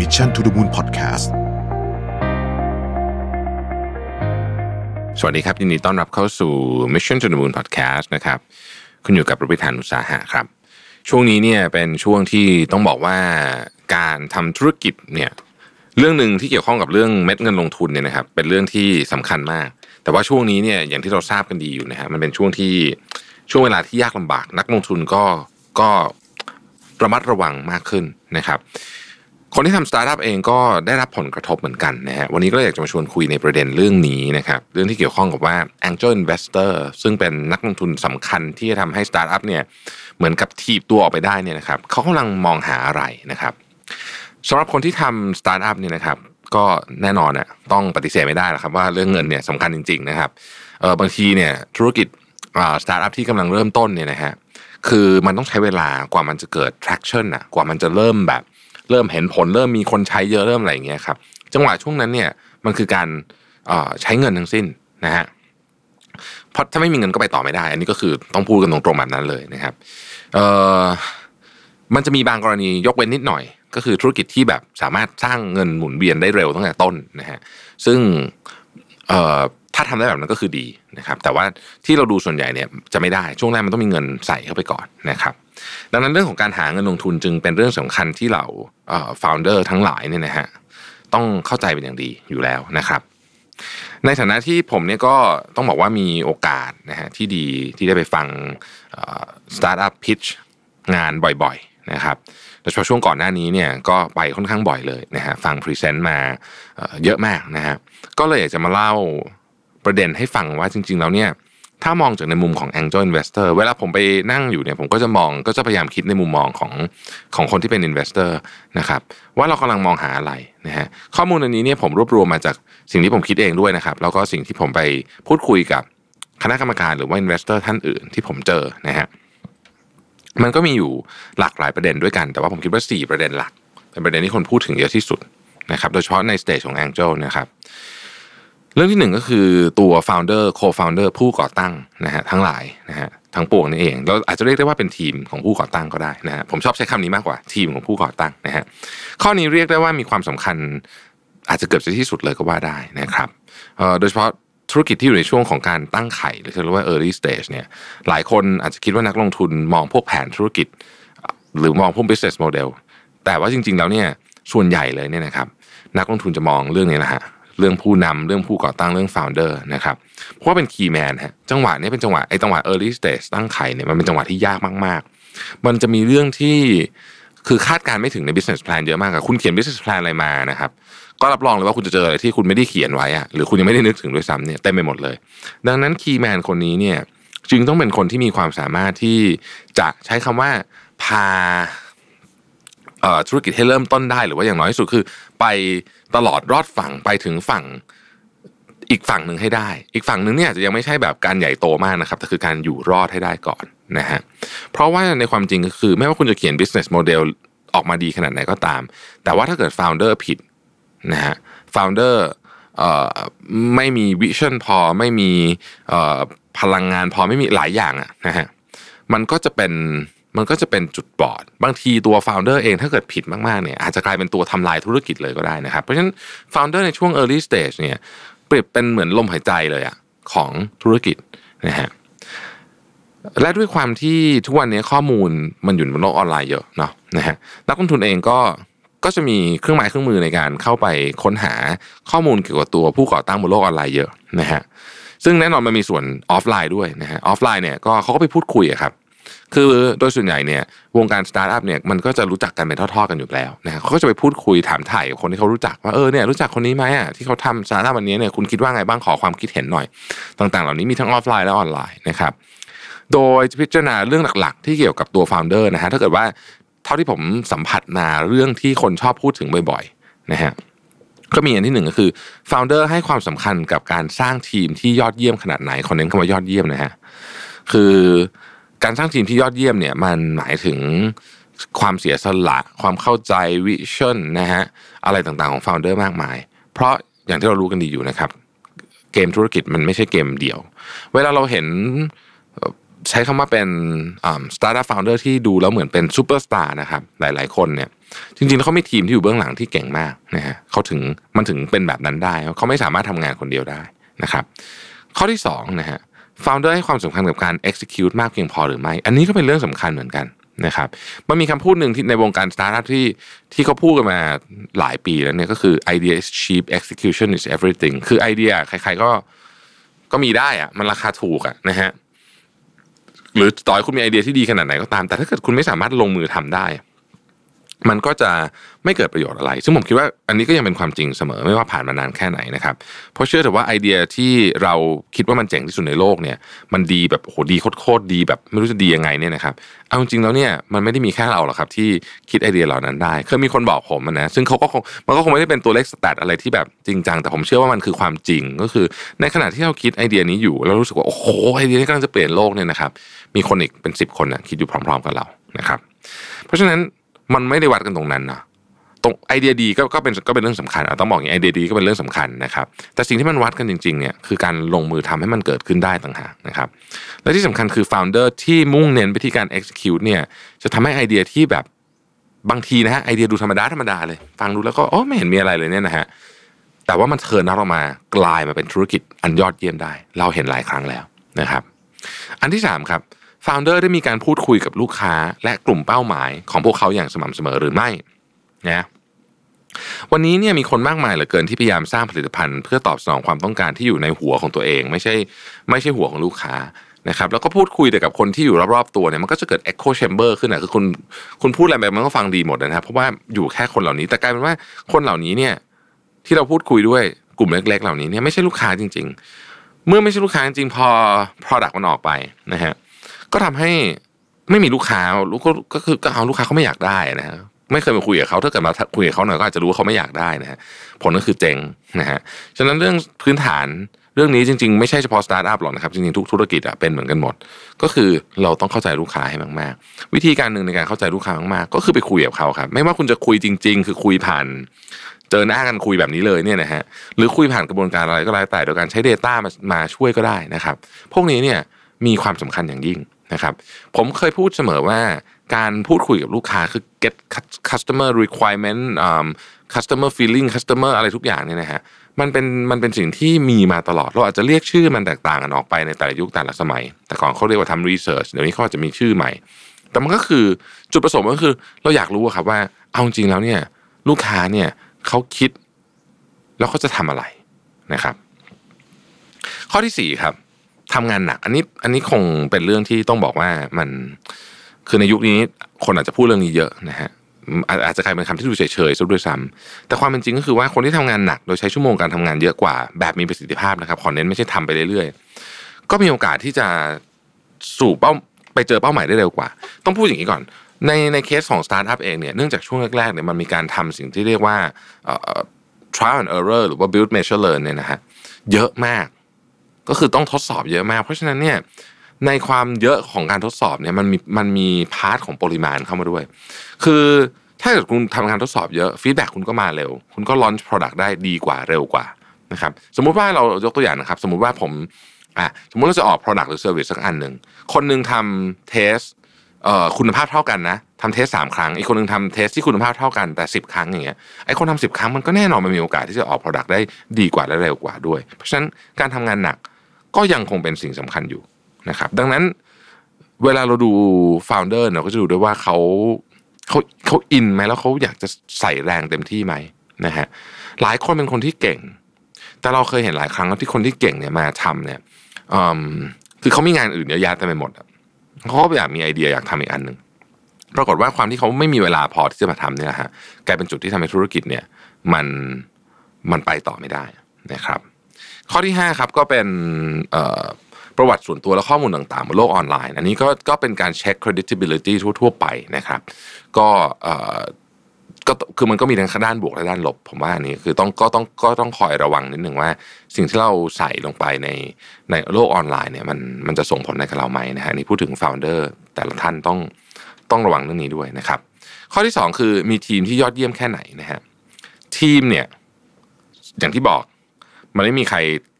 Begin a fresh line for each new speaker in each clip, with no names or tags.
Mission to the Moon Podcast
สวัสดีครับยินดีต้อนรับเข้าสู่ Mission to the Moon Podcast นะครับคุณอยู่กับประวิธานอุตสาหะครับ ช่วงนี้เนี่ยเป็นช่วงที่ต้องบอกว่าการทำธุรกิจเนี่ยเรื่องหนึ่งที่เกี่ยวข้องกับเรื่องเม็ดเงินลงทุนเนี่ยนะครับเป็นเรื่องที่สำคัญมาก แต่ว่าช่วงนี้เนี่ยอย่างที่เราทราบกันดีอยู่นะฮะมันเป็นช่วงที่ช่วงเวลาที่ยากลำบาก นักลงทุนก็ก็ระมัดระวังมากขึ้นนะครับ คนที่ทำสตาร์ทอัพเองก็ได้รับผลกระทบเหมือนกันนะฮะวันนี้ก็เลยอยากจะมาชวนคุยในประเด็นเรื่องนี้นะครับเรื่องที่เกี่ยวข้องกับว่า Angel Investor ซึ่งเป็นนักลงทุนสำคัญที่จะทำให้สตาร์ทอัพเนี่ยเหมือนกับถีบตัวออกไปได้เนี่ยนะครับเขากำลังมองหาอะไรนะครับสำหรับคนที่ทำสตาร์ทอัพเนี่ยนะครับก็แน่นอนอะต้องปฏิเสธไม่ได้หรอกครับว่าเรื่องเงินเนี่ยสำคัญจริง ๆ นะครับเออบางทีเนี่ยธุรกิจสตาร์ทอัพที่กำลังเริ่มต้นเนี่ยนะฮะคือมันต้องใช้เวลากว่ามันจะเกิด traction อะกว่ามันจะเริ่มแบบ เริ่มเห็นผลเริ่มมีคนใช้เยอะเริ่มอะไรอย่างเงี้ยครับจังหวะช่วงนั้นเนี่ยมันคือการใช้เงินทั้งสิ้นนะฮะเพราะถ้าไม่มีเงินก็ไปต่อไม่ได้ อันนี้ก็คือต้องพูดกันตรงๆแบบนั้นเลยนะครับเอ่อมันจะมีบางกรณียกเว้นนิดหน่อย ก็คือธุรกิจที่แบบสามารถสร้างเงินหมุนเวียนได้เร็วตั้งแต่ต้นนะฮะซึ่งเอ่อ ถ้าทำได้แบบนั้นก็คือดีนะครับ แต่ว่าที่เราดูส่วนใหญ่เนี่ยจะไม่ได้ช่วงแรกมันต้องมีเงินใส่เข้าไปก่อนนะครับ ดังนั้นเรื่องของการหาเงินลงทุนจึงเป็นเรื่องสำคัญที่เราเอ่อ founder ทั้งหลายเนี่ยนะฮะต้องเข้าใจเป็นอย่างดีอยู่แล้วนะครับในฐานะที่ผมเนี่ยก็ต้องบอกว่ามีโอกาสนะฮะที่ดีที่ได้ไปฟังสตาร์ทอัพ pitch งานบ่อยๆนะครับโดยเฉพาะช่วงก่อนหน้านี้เนี่ยก็ไปค่อนข้างบ่อยเลยนะฮะฟังพรีเซนต์มาเยอะมากนะฮะก็เลยอยากจะมาเล่า ประเด็นให้ฟังว่าจริง ๆ แล้วเนี่ยถ้ามองจากในมุมของ Angel Investor เวลาผมไปนั่งอยู่เนี่ยผมก็จะมองก็จะพยายามคิดในมุมมองของของคนที่เป็น Investor นะครับว่าเรากำลังมองหาอะไรนะฮะข้อมูลอันนี้เนี่ยผมรวบรวมมาจากสิ่งที่ผมคิดเองด้วยนะครับแล้วก็สิ่งที่ผมไปพูดคุยกับคณะกรรมการหรือว่า Investor ท่านอื่นที่ผมเจอนะฮะมันก็มีอยู่หลากหลายประเด็นด้วยกัน แต่ว่าผมคิดว่า 4 ประเด็นหลัก เป็นประเด็นที่คนพูดถึงเยอะที่สุดนะครับโดยเฉพาะในสเตจของ Angel นะครับ เรื่องที่หนึ่งก็คือตัว founder co-founder ผู้ก่อตั้งนะฮะทั้งหลายนะฮะทั้งปวงนี่เองเราอาจจะเรียกได้ว่าเป็นทีมของผู้ก่อตั้งก็ได้นะฮะผมชอบใช้คำนี้มากกว่าทีมของผู้ก่อตั้งนะฮะข้อนี้เรียกได้ว่ามีความสำคัญ อาจจะเกือบจะที่สุดเลยก็ว่าได้นะครับโดยเฉพาะธุรกิจที่อยู่ในช่วงของการตั้งไข่หรือเรียกว่า early stage เนี่ยหลายคนอาจจะคิดว่านักลงทุนมองพวกแผนธุรกิจ หรือมองพวก business model แต่ว่าจริง ๆ แล้วเนี่ยส่วนใหญ่เลยเนี่ยนะครับนักลงทุนจะมองเรื่องนี้แหละฮะ เรื่องผู้นำเรื่องผู้ก่อตั้งเรื่อง founder นะครับเพราะว่าเป็น key man ฮะจังหวะนี้เป็นจังหวะไอ้จังหวะ early stage ตั้งไข่เนี่ยมันเป็นจังหวะที่ยากมาก ๆ มันจะมีเรื่องที่คือคาดการไม่ถึงใน business plan เยอะมากอะคุณเขียน business plan อะไรมานะครับก็รับรองเลยว่าคุณจะเจออะไรที่คุณไม่ได้เขียนไว้อะหรือคุณยังไม่ได้นึกถึงด้วยซ้ำเนี่ยเต็มไปหมดเลย ดังนั้น key man คนนี้เนี่ยจึงต้องเป็นคนที่มีความสามารถที่จะใช้คำว่าพา ธุรกิจให้เริ่มต้นได้หรือว่าอย่างน้อยที่สุดคือ ไปตลอดรอดฝั่งไปถึงฝั่งอีกฝั่งหนึ่งให้ได้ อีกฝั่งหนึ่งเนี่ยจะยังไม่ใช่แบบการใหญ่โตมากนะครับ แต่คือการอยู่รอดให้ได้ก่อนนะฮะ เพราะว่าในความจริงก็คือ ไม่ว่าคุณจะเขียน business model ออกมาดีขนาดไหนก็ตาม แต่ว่าถ้าเกิด founder ผิดนะฮะ founder ไม่มีวิชั่นพอไม่มีพลังงานพอไม่มีหลายอย่างอะนะฮะ มันก็จะเป็น มันก็จะเป็นจุดบอด บางทีตัว founder เองถ้าเกิดผิดมากๆเนี่ยอาจจะกลายเป็นตัวทำลายธุรกิจเลยก็ได้นะครับ เพราะฉะนั้น founder ในช่วง early stage เนี่ยเปรียบเป็นเหมือนลมหายใจเลยอะของธุรกิจนะฮะและด้วยความที่ทุกวันนี้ข้อมูลมันอยู่บนโลกออนไลน์เยอะเนาะนะฮะนักลงทุนเองก็ก็จะมีเครื่องหมายเครื่องมือในการเข้าไปค้นหาข้อมูลเกี่ยวกับตัวผู้ก่อตั้งบนโลกออนไลน์เยอะนะฮะซึ่งแน่นอนมันมีส่วนออฟไลน์ด้วยนะฮะออฟไลน์เนี่ยก็เขาก็ไปพูดคุยครับ คือโดยส่วนใหญ่เนี่ยวงการสตาร์ทอัพเนี่ยมันก็จะรู้จักกันเป็นทอดๆกันอยู่แล้วนะเขาก็จะไปพูดคุยถามไถ่กับคนที่เขารู้จักว่าเออเนี่ยรู้จักคนนี้ไหมอะที่เขาทำสตาร์ทอัพวันนี้เนี่ยคุณคิดว่าไงบ้างขอความคิดเห็นหน่อย ต่างๆ เหล่านี้มีทั้งออฟไลน์และออนไลน์นะครับโดยพิจารณาเรื่องหลักๆ ที่เกี่ยวกับตัว founder นะฮะถ้าเกิดว่าเท่าที่ผมสัมผัสมาเรื่องที่คนชอบพูดถึงบ่อยๆนะฮะก็มีอันที่หนึ่งก็คือโฟลเดอร์ให้ความสำคัญกับการสร้างทีมที่ยอดเยี่ยมขนาดไหนคอนเน้นคำว่ายอดเยี่ยมนะฮะคือ การสร้างทีมที่ยอดเยี่ยมเนี่ยมันหมายถึงความเสียสละ ความเข้าใจวิชั่นนะฮะอะไรต่างๆของโฟลเดอร์มากมาย เพราะอย่างที่เรารู้กันดีอยู่นะครับ เกมธุรกิจมันไม่ใช่เกมเดียว เวลาเราเห็นใช้คำว่าเป็น startup founder ที่ดูแล้วเหมือนเป็นซูเปอร์สตาร์นะครับหลายๆคนเนี่ยจริงๆแล้วเขามีทีมที่อยู่เบื้องหลังที่เก่งมากนะฮะเขาถึงมันถึงเป็นแบบนั้นได้ เขาไม่สามารถทำงานคนเดียวได้นะครับ ข้อที่2นะฮะ founder ให้ความสำคัญกับการ execute มากเพียงพอหรือไม่ อันนี้ก็เป็นเรื่องสำคัญเหมือนกันนะครับ มันมีคำพูดหนึ่งที่ในวงการสตาร์ทอัพที่ที่เขาพูดกันมาหลายปีแล้วเนี่ยก็คือ idea is cheap execution is everything คือไอเดียใครๆก็ก็มีได้อะมันราคาถูกอะนะฮะหรือต่อให้คุณมีไอเดียที่ดีขนาดไหนก็ตาม แต่ถ้าเกิดคุณไม่สามารถลงมือทำได้ มันก็จะไม่เกิดประโยชน์อะไร ซึ่งผมคิดว่าอันนี้ก็ยังเป็นความจริงเสมอไม่ว่าผ่านมานานแค่ไหนนะครับ เพราะเชื่อแต่ว่าไอเดียที่เราคิดว่ามันเจ๋งที่สุดในโลกเนี่ย มันดีแบบโหดีโคตรดีแบบไม่รู้จะดียังไงเนี่ยนะครับ เอาจริงแล้วเนี่ยมันไม่ได้มีแค่เราหรอกครับที่คิดไอเดียเหล่านั้นได้ เคยมีคนบอกผมนะ ซึ่งเขาก็คงมันก็คงไม่ได้เป็นตัวเลขสแตทอะไรที่แบบจริงจัง แต่ผมเชื่อว่ามันคือความจริง ก็คือ ในขณะที่เราคิดไอเดียนี้อยู่เรารู้สึกว่าโอ้โหไอเดียนี้กำลังจะเปลี่ยนโลกเนี่ยนะครับ มีคนอีกเป็นสิบคนนะคิดอยู่พร้อม ๆ กับเรานะครับ เพราะฉะนั้น มันไม่ได้วัดกันตรงนั้นนะตรงไอเดียดีก็ก็เป็นก็เป็นเรื่องสำคัญต้องบอกอย่างไอเดียดีก็เป็นเรื่องสำคัญนะครับ แต่สิ่งที่มันวัดกันจริงๆเนี่ยคือการลงมือทำให้มันเกิดขึ้นได้ต่างหากนะครับ และที่สำคัญคือ founder ที่มุ่งเน้นไปที่การ execute เนี่ยจะทำให้ไอเดียที่แบบบางทีนะฮะไอเดียดูธรรมดาธรรมดาเลย ฟังดูแล้วก็โอ้ไม่เห็นมีอะไรเลยเนี่ยนะฮะแต่ว่ามันเทิร์นออกมากลายมาเป็นธุรกิจอันยอดเยี่ยมได้ เราเห็นหลายครั้งแล้วนะครับ อันที่3ครับ founder ได้มีการพูดคุยกับลูกค้าและกลุ่มเป้าหมายของพวกเขาอย่างสม่ำเสมอหรือไม่นะวันนี้เนี่ยมีคนมากมายเหลือเกินที่พยายามสร้างผลิตภัณฑ์ เพื่อตอบสนองความต้องการที่อยู่ในหัวของตัวเอง ไม่ใช่ไม่ใช่หัวของลูกค้านะครับแล้วก็พูดคุยแต่กับคนที่อยู่รอบๆตัวเนี่ยมันก็จะเกิด echo chamber ขึ้นนะคือคุณคุณพูดอะไรไปมันก็ฟังดีหมดนะครับเพราะว่าอยู่แค่คนเหล่านี้ แต่กลายเป็นว่าคนเหล่านี้เนี่ยที่เราพูดคุยด้วยกลุ่มเล็ก ๆ เหล่านี้เนี่ยไม่ใช่ลูกค้าจริง ๆ เมื่อไม่ใช่ลูกค้าจริงพอ product มันออกไปนะฮะ ก็ทำให้ไม่มีลูกค้าลูกก็คือก็เอาลูกค้าเขาไม่อยากได้นะฮะไม่เคยมาคุยกับเขาถ้าเกิดมาคุยกับเขาหน่อยก็อาจจะรู้ว่าเขาไม่อยากได้นะฮะผลก็คือเจ๊งนะฮะฉะนั้นเรื่องพื้นฐานเรื่องนี้จริง ๆ ไม่ใช่เฉพาะสตาร์ทอัพหรอกนะครับจริงๆทุกธุรกิจอะเป็นเหมือนกันหมด ก็คือเราต้องเข้าใจลูกค้าให้มากๆ วิธีการหนึ่งในการเข้าใจลูกค้ามากๆ ก็คือไปคุยกับเขาครับ ไม่ว่าคุณจะคุยจริง ๆ คือคุยผ่าน เจอหน้ากันคุยแบบนี้เลยเนี่ยนะฮะหรือคุยผ่านกระบวนการอะไรก็แล้วแต่โดยการใช้ Data มามาช่วยก็ได้นะครับ พวกนี้เนี่ย มีความสำคัญอย่างยิ่งนะครับ ผมเคยพูดเสมอว่าการพูดคุยกับลูกค้าคือ get customer requirement um, customer feeling customer อะไรทุกอย่างเนี่ยนะฮะมันเป็นมันเป็นสิ่งที่มีมาตลอด เราอาจจะเรียกชื่อมันแตกต่างกันออกไปในแต่ละยุคแต่ละสมัย แต่ก่อนเขาเรียกว่าทำ research เดี๋ยวนี้เขาจะมีชื่อใหม่ แต่มันก็คือจุดประสงค์ก็คือ เราอยากรู้ครับว่าเอาจริงแล้วเนี่ยลูกค้าเนี่ยเขาคิดแล้วเขาจะทำอะไรนะครับ ข้อที่สี่ครับ ทำงานหนัก อันนี้อันนี้คงเป็นเรื่องที่ต้องบอกว่ามันคือในยุคนี้คนอาจจะพูดเรื่องนี้เยอะนะฮะอาจจะกลายเป็นคำที่ดูเฉยๆซะด้วยซ้ำแต่ความเป็นจริงก็คือว่าคนที่ทำงานหนัก โดยใช้ชั่วโมงการทำงานเยอะกว่า แบบมีประสิทธิภาพนะครับขอเน้นไม่ใช่ทำไปเรื่อยๆ ก็มีโอกาสที่จะสู่เป้าไปเจอเป้าหมายได้เร็วกว่า ต้องพูดอย่างนี้ก่อน ในในเคสของสตาร์ทอัพเองเนี่ยเนื่องจากช่วงแรกๆเนี่ยมันมีการทำสิ่งที่เรียกว่า trial and error หรือว่า build measure learn เนี่ยนะฮะเยอะมาก ก็คือต้องทดสอบเยอะมาก เพราะฉะนั้นเนี่ยในความเยอะของการทดสอบเนี่ยมันมีมันมี part ของปริมาณเข้ามาด้วย คือถ้าเกิดคุณทำงานทดสอบเยอะ feedback คุณก็มาเร็ว คุณก็ launch product ได้ดีกว่าเร็วกว่านะครับสมมุติว่าเรายกตัวอย่างนะครับ สมมุติว่าผมอะสมมุติเราจะออก product หรือ service สักอันหนึ่งคนหนึ่งทำเทส คุณภาพเท่ากันนะทำเทสสามครั้งอีกคนหนึ่งทำเทสที่คุณภาพเท่ากันแต่สิบครั้งอย่างเงี้ยไอ้คนทำสิบครั้งมันก็แน่นอนมันมีโอกาสที่จะออก product ได้ดีกว่าและเร็วกว่าด้วย เพราะฉะนั้นการทำงานหนักก็ยังคงเป็นสิ่งสำคัญอยู่นะครับดังนั้นเวลาเราดูฟาวเดอร์เราก็จะดูด้วยว่าเขาเขาเขาอินไหมแล้วเขาอยากจะใส่แรงเต็มที่ไหมนะฮะหลายคนเป็นคนที่เก่ง แต่เราเคยเห็นหลายครั้งที่คนที่เก่งเนี่ยมาทำเนี่ยคือเขามีงานอื่นเยอะแยะเต็มไปหมด เขาก็อยากมีไอเดียอยากทำอีกอันหนึ่งปรากฏว่าความที่เขาไม่มีเวลาพอที่จะมาทำเนี่ยฮะกลายเป็นจุดที่ทำให้ธุรกิจเนี่ยมันมันไปต่อไม่ได้นะครับ ข้อที่5ครับก็เป็นประวัติส่วนตัวและข้อมูลต่างๆบนโลกออนไลน์ อันนี้ก็ก็เป็นการเช็ค credibility ทั่ว ๆ ไปนะครับ ก็ ก็คือมันก็มีทั้งด้านบวกและด้านลบ ผมว่าอันนี้คือต้องก็ต้องก็ต้องคอยระวังนิดหนึ่งว่า สิ่งที่เราใส่ลงไปในในโลกออนไลน์เนี่ยมันมันจะส่งผลในกับเราไหมนะฮะนี่พูดถึง founder แต่ละท่านต้องต้องระวังเรื่องนี้ด้วยนะครับ ข้อที่ 2 คือมีทีมที่ยอดเยี่ยมแค่ไหนนะฮะทีมเนี่ยอย่างที่บอกมันไม่มีใคร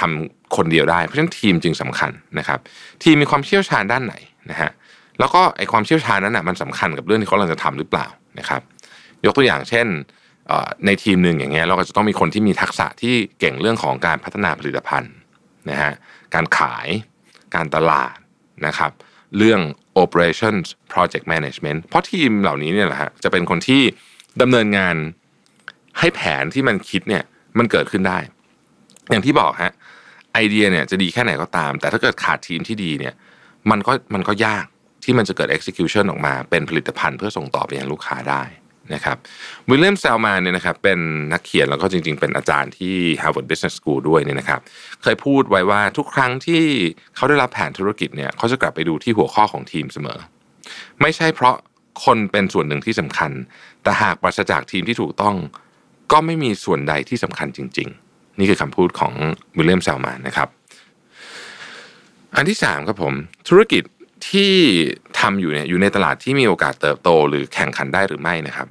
ทำคนเดียวได้เพราะฉะนั้นทีมจึงสำคัญนะครับ ทีมมีความเชี่ยวชาญด้านไหนนะฮะแล้วก็ไอความเชี่ยวชาญนั้นนะมันสำคัญกับเรื่องที่เขากำลังจะทำหรือเปล่านะครับ ยกตัวอย่างเช่นในทีมหนึ่งอย่างเงี้ยเราก็จะต้องมีคนที่มีทักษะที่เก่งเรื่องของการพัฒนาผลิตภัณฑ์นะฮะการขายการตลาดนะครับเรื่อง operations project management เพราะทีมเหล่านี้เนี่ยแหละฮะจะเป็นคนที่ดำเนินงานให้แผนที่มันคิดเนี่ยมันเกิดขึ้นได้ อย่างที่บอกฮะไอเดียเนี่ยจะดีแค่ไหนก็ตาม แต่ถ้าเกิดขาดทีมที่ดีเนี่ยมันก็มันก็ยากที่มันจะเกิด execution ออกมาเป็นผลิตภัณฑ์เพื่อส่งต่อไปยังลูกค้าได้ นะครับวิลเลียมแซลมานเนี่ยนะครับเป็นนักเขียนแล้วก็จริง ๆ เป็นอาจารย์ที่ Harvard Business School ด้วยเนี่ยนะครับเคยพูดไว้ว่าทุกครั้งที่เขาได้รับแผนธุรกิจเนี่ยเขาจะกลับไปดูที่หัวข้อของทีมเสมอ ไม่ใช่เพราะคนเป็นส่วนหนึ่งที่สำคัญ แต่หากปราศจากทีมที่ถูกต้อง ก็ไม่มีส่วนใดที่สำคัญจริง ๆ นี่คือคำพูดของวิลเลียมแซลมานนะครับอันที่สามครับผมธุรกิจ ที่ทำอยู่เนี่ยอยู่ในตลาดที่มีโอกาสเติบโต หรือแข่งขันได้หรือไม่นะครับ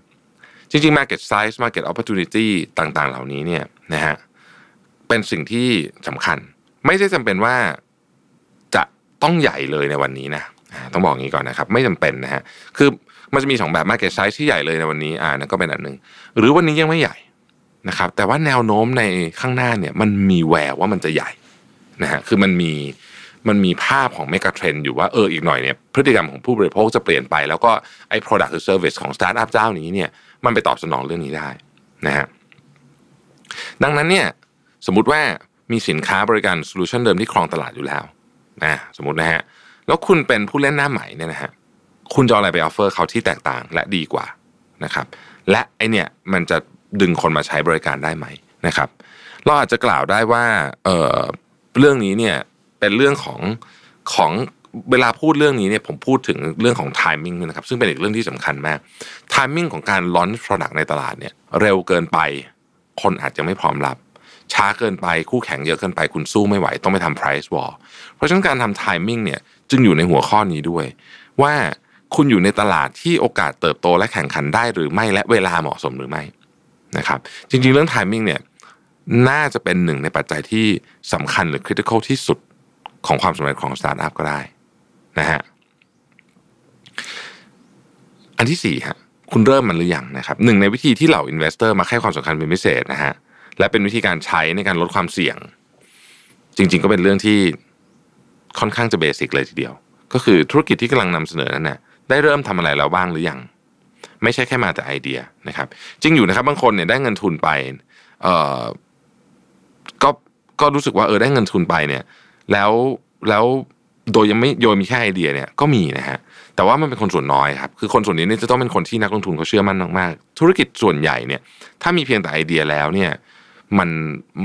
จริงๆ market size market opportunity ต่างๆ เหล่านี้เนี่ยนะฮะเป็นสิ่งที่สำคัญ ไม่ใช่จำเป็นว่าจะต้องใหญ่เลยในวันนี้นะต้องบอกงี้ก่อนนะครับ ไม่จำเป็นนะฮะคือมันจะมีสองแบบ market size ที่ใหญ่เลยในวันนี้อ่านั่นก็เป็นอันหนึ่งหรือวันนี้ยังไม่ใหญ่นะครับแต่ว่าแนวโน้มในข้างหน้าเนี่ยมันมีแววว่ามันจะใหญ่นะฮะคือมันมี มันมีภาพของ megatrend อยู่ว่าเอออีกหน่อยเนี่ยพฤติกรรมของผู้บริโภคจะเปลี่ยนไป แล้วก็ไอ้ product หรือ service ของสตาร์ทอัพเจ้านี้เนี่ยมันไปตอบสนองเรื่องนี้ได้นะฮะดังนั้นเนี่ยสมมุติว่ามีสินค้าบริการ solution เดิมที่ครองตลาดอยู่แล้วนะสมมตินะฮะแล้วคุณเป็นผู้เล่นหน้าใหม่เนี่ยนะฮะคุณจะอะไรไป offer เขาที่แตกต่างและดีกว่านะครับ และไอ้เนี่ยมันจะดึงคนมาใช้บริการได้ไหมนะครับ เราอาจจะกล่าวได้ว่าเออเรื่องนี้เนี่ย เป็นเรื่องของของเวลาพูดเรื่องนี้เนี่ยผมพูดถึงเรื่องของ timing นะครับซึ่งเป็นอีกเรื่องที่สำคัญมาก timing ของการ launch product ในตลาดเนี่ยเร็วเกินไป คนอาจจะไม่พร้อมรับ ช้าเกินไปคู่แข่งเยอะเกินไปคุณสู้ไม่ไหว ต้องไปทำ price war เพราะฉะนั้นการทำ timing เนี่ยจึงอยู่ในหัวข้อนี้ด้วย ว่าคุณอยู่ในตลาดที่โอกาสเติบโตและแข่งขันได้หรือไม่และเวลาเหมาะสมหรือไม่นะครับจริงๆเรื่อง timing เนี่ยน่าจะเป็นหนึ่งในปัจจัยที่สำคัญหรือ critical ที่สุด ของความสำเร็จของสตาร์ทอัพก็ได้นะฮะอันที่สี่ฮะคุณเริ่มมันหรือยังนะครับหนึ่งในวิธีที่เหล่า investor มาให้ความสำคัญเป็นพิเศษนะฮะและเป็นวิธีการใช้ในการลดความเสี่ยง จริง ๆ ก็เป็นเรื่องที่ค่อนข้างจะเบสิกเลยทีเดียว ก็คือธุรกิจที่กำลังนำเสนอนั้นนะได้เริ่มทำอะไรแล้วบ้างหรือยังไม่ใช่แค่มาแต่ไอเดียนะครับ จริงอยู่นะครับบางคนเนี่ยได้เงินทุนไปเอ่อก็ก็รู้สึกว่าเออได้เงินทุนไปเนี่ย แล้วแล้วโดยยังไม่โดยมีแค่ไอเดียเนี่ยก็มีนะฮะแต่ว่ามันเป็นคนส่วนน้อยครับคือคนส่วนนี้เนี่ยจะต้องเป็นคนที่นักลงทุนเขาเชื่อมั่นมากๆธุรกิจส่วนใหญ่เนี่ยถ้ามีเพียงแต่ไอเดียแล้วเนี่ยมัน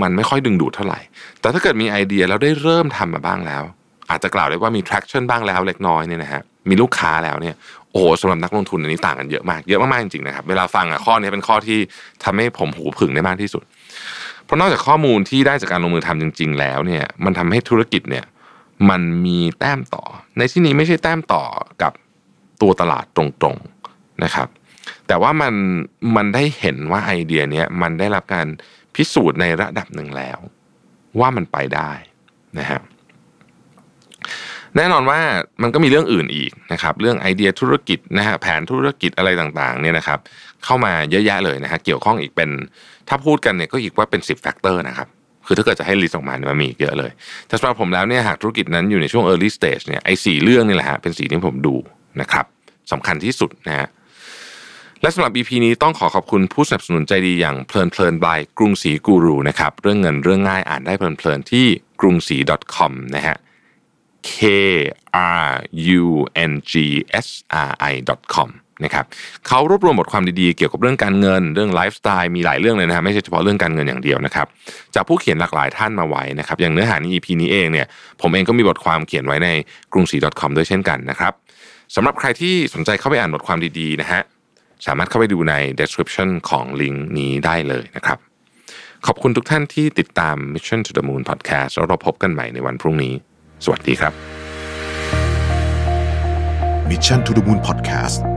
มันไม่ค่อยดึงดูดเท่าไหร่ แต่ถ้าเกิดมีไอเดียแล้วได้เริ่มทำมาบ้างแล้ว อาจจะกล่าวได้ว่ามี traction บ้างแล้วเล็กน้อยเนี่ยนะฮะมีลูกค้าแล้วเนี่ยโอ้โหสำหรับนักลงทุนอันนี้ต่างกันเยอะมากเยอะมากๆจริงๆนะครับเวลาฟังอะข้อนี้เป็นข้อที่ทำให้ผมหูผึ่งได้มากที่สุด เพราะนอกจากข้อมูลที่ได้จากการลงมือทำจริง ๆ แล้วเนี่ยมันทำให้ธุรกิจเนี่ยมันมีแต้มต่อ ในที่นี้ไม่ใช่แต้มต่อกับตัวตลาดตรงๆนะครับ แต่ว่ามันมันได้เห็นว่าไอเดียเนี้ยมันได้รับการพิสูจน์ในระดับหนึ่งแล้ว ว่ามันไปได้นะฮะแน่นอนว่ามันก็มีเรื่องอื่นอีกนะครับ เรื่องไอเดียธุรกิจนะฮะแผนธุรกิจอะไรต่างๆเนี่ยนะครับ เข้ามาเยอะแยะเลยนะฮะเกี่ยวข้องอีกเป็น ถ้าพูดกันเนี่ยก็อีกว่าเป็น 10 factor นะครับ คือถ้าเกิดจะให้ list ออกมาเนี่ยมันมีเยอะเลยแต่สำหรับผมแล้วเนี่ยหากธุรกิจนั้นอยู่ในช่วง early stage เนี่ยไอ้สี่เรื่องนี่แหละฮะเป็นสี่ที่ผมดูนะครับสำคัญที่สุดนะฮะและสำหรับ EP นี้ต้องขอขอบคุณผู้สนับสนุนใจดีอย่างเพลินเพลินบายกรุงศรีกูรูนะครับเรื่องเงินเรื่องง่ายอ่านได้เพลินเพลินที่กรุงศรี .com นะฮะ k r u n g s r i com นะครับเขารวบรวมบทความดีๆ เกี่ยวกับเรื่องการเงิน เรื่องไลฟ์สไตล์มีหลายเรื่องเลยนะฮะไม่ใช่เฉพาะเรื่องการเงินอย่างเดียวนะครับจากผู้เขียนหลากหลายท่านมาไว้นะครับอย่างเนื้อหาใน EP นี้เองเนี่ยผมเองก็มีบทความเขียนไว้ในกรุงศรี .com ด้วยเช่นกันนะครับสำหรับใครที่สนใจเข้าไปอ่านบทความดีๆนะฮะสามารถเข้าไปดูใน description ของลิงก์นี้ได้เลยนะครับขอบคุณทุกท่านที่ติดตาม Mission to the Moon Podcast แล้วเราพบกันใหม่ในวันพรุ่งนี้ สวัสดีครับ
Mission to the Moon Podcast